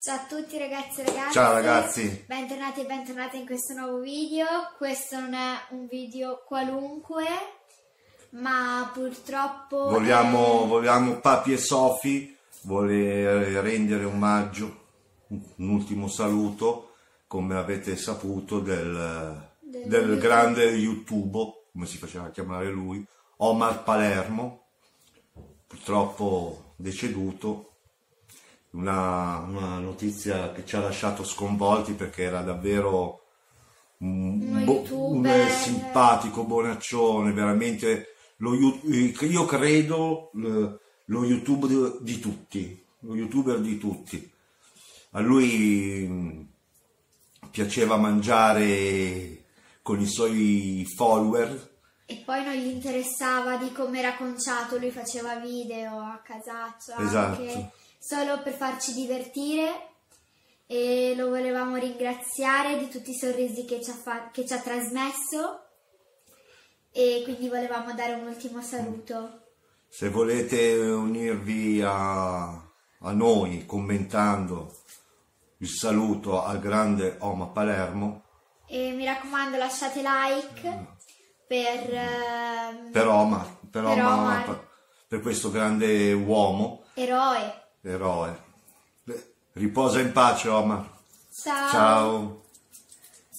Ciao a tutti ragazzi e ragazze. Ciao ragazzi. Bentornati e bentornate in questo nuovo video. Questo non è un video qualunque, ma purtroppo... Vogliamo, è- vogliamo Papi e Sofi vuole rendere omaggio, un ultimo saluto, come avete saputo, del, Del- del grande YouTube, come si faceva chiamare lui, Omar Palermo, purtroppo deceduto. Una, una notizia che ci ha lasciato sconvolti perché era davvero un, bo- un simpatico bonaccione, veramente lo you- io credo lo YouTube di, tutti, lo youtuber di tutti. A lui mh, piaceva mangiare con i suoi follower, E poi non gli interessava di come era conciato, lui faceva video a casaccio anche Esatto. solo per farci divertire e lo volevamo ringraziare di tutti i sorrisi che ci ha, fa- che ci ha trasmesso e quindi volevamo dare un ultimo saluto. Se volete unirvi a, a noi commentando il saluto al grande Oma Palermo, E mi raccomando lasciate like per... ehm, per Omar, per, Per Omar, Omar. per- per questo grande uomo, eroe. eroe. Riposa in pace Omar. Ciao. Ciao.